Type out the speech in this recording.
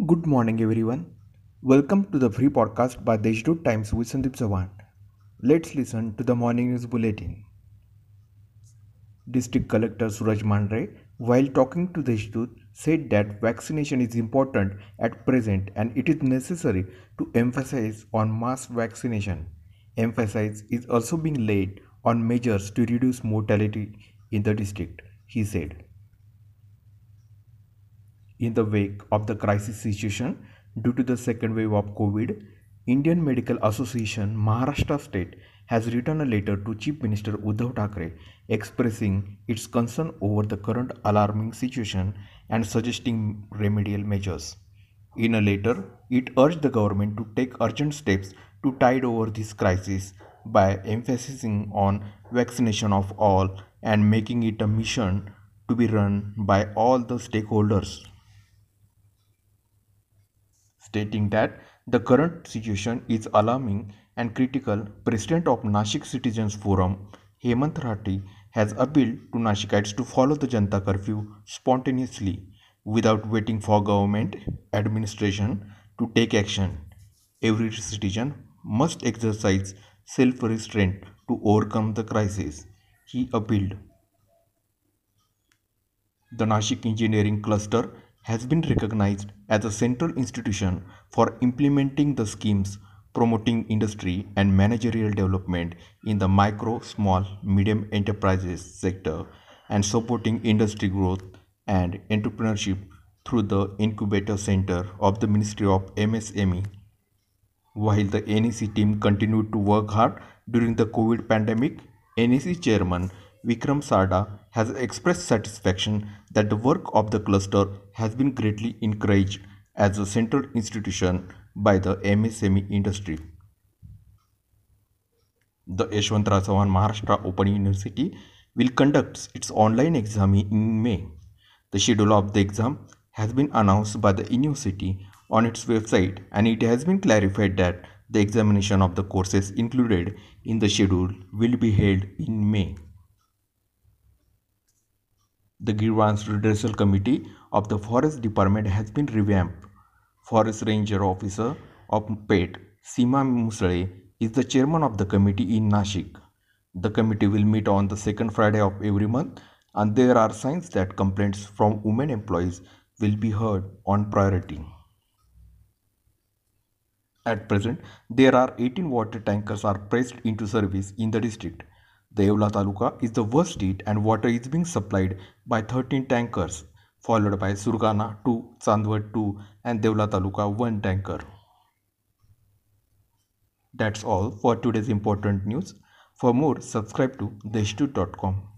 Good morning, everyone. Welcome to the free podcast by Deshdoot Times with Sandeep Sawan. Let's listen to the morning news bulletin. District Collector Suraj Mandhare, while talking to Deshdoot, said that vaccination is important at present and it is necessary to emphasize on mass vaccination. Emphasis is also being laid on measures to reduce mortality in the district, he said. In the wake of the crisis situation due to the second wave of COVID, Indian Medical Association Maharashtra State has written a letter to Chief Minister Uddhav Thackeray expressing its concern over the current alarming situation and suggesting remedial measures. In a letter, it urged the government to take urgent steps to tide over this crisis by emphasizing on vaccination of all and making it a mission to be run by all the stakeholders stating that the current situation is alarming and critical, President of Nashik Citizens Forum, Hemant Rathi, has appealed to Nashikites to follow the Janta curfew spontaneously without waiting for government administration to take action. Every citizen must exercise self restraint to overcome the crisis, he appealed. The Nashik Engineering Cluster has been recognized as a central institution for implementing the schemes promoting industry and managerial development in the micro, small, medium enterprises sector and supporting industry growth and entrepreneurship through the incubator center of the Ministry of MSME. While the NEC team continued to work hard during the COVID pandemic, NEC chairman Vikram Sarda has expressed satisfaction that the work of the cluster has been greatly encouraged as a central institution by the MSME industry. The Yashwantrao Chavan Maharashtra Open University will conduct its online exam in May. The schedule of the exam has been announced by the university on its website and it has been clarified that the examination of the courses included in the schedule will be held in May. The Grievance Redressal Committee of the Forest Department has been revamped. Forest Ranger Officer of Peth, Sima Musale, is the chairman of the committee in Nashik. The committee will meet on the second Friday of every month, and there are signs that complaints from women employees will be heard on priority. At present, there are 18 water tankers are pressed into service in the district. The Taluka is the worst hit and water is being supplied by 13 tankers, followed by Surgana 2, Chandwad 2 and Devla Taluka 1 tanker. That's all for today's important news. For more, subscribe to deshdoot.com.